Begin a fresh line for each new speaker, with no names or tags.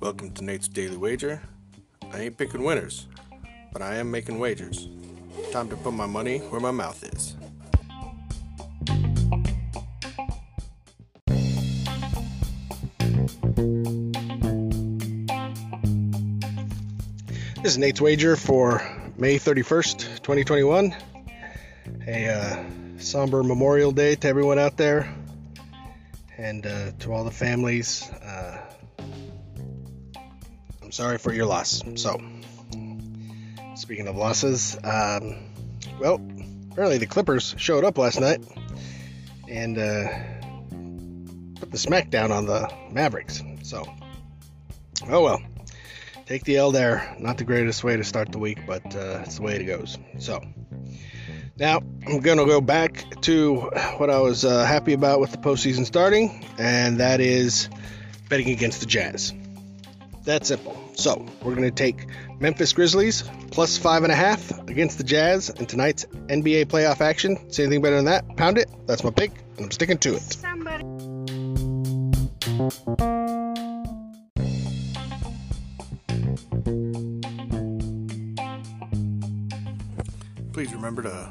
Welcome to Nate's Daily Wager. I ain't picking winners, but I am making wagers. Time to put my money where my mouth is. This is Nate's Wager for May 31st, 2021. A uh, somber Memorial Day to everyone out there and uh, to all the families. Uh, I'm sorry for your loss. So, speaking of losses, um, well, apparently the Clippers showed up last night and uh, put the smackdown on the Mavericks. So, oh well. Take the L there. Not the greatest way to start the week, but uh, it's the way it goes. So, now I'm going to go back to what I was uh, happy about with the postseason starting, and that is betting against the Jazz. That's simple. So, we're going to take Memphis Grizzlies plus five and a half against the Jazz in tonight's NBA playoff action. See anything better than that? Pound it. That's my pick, and I'm sticking to it.
Somebody.
Please remember to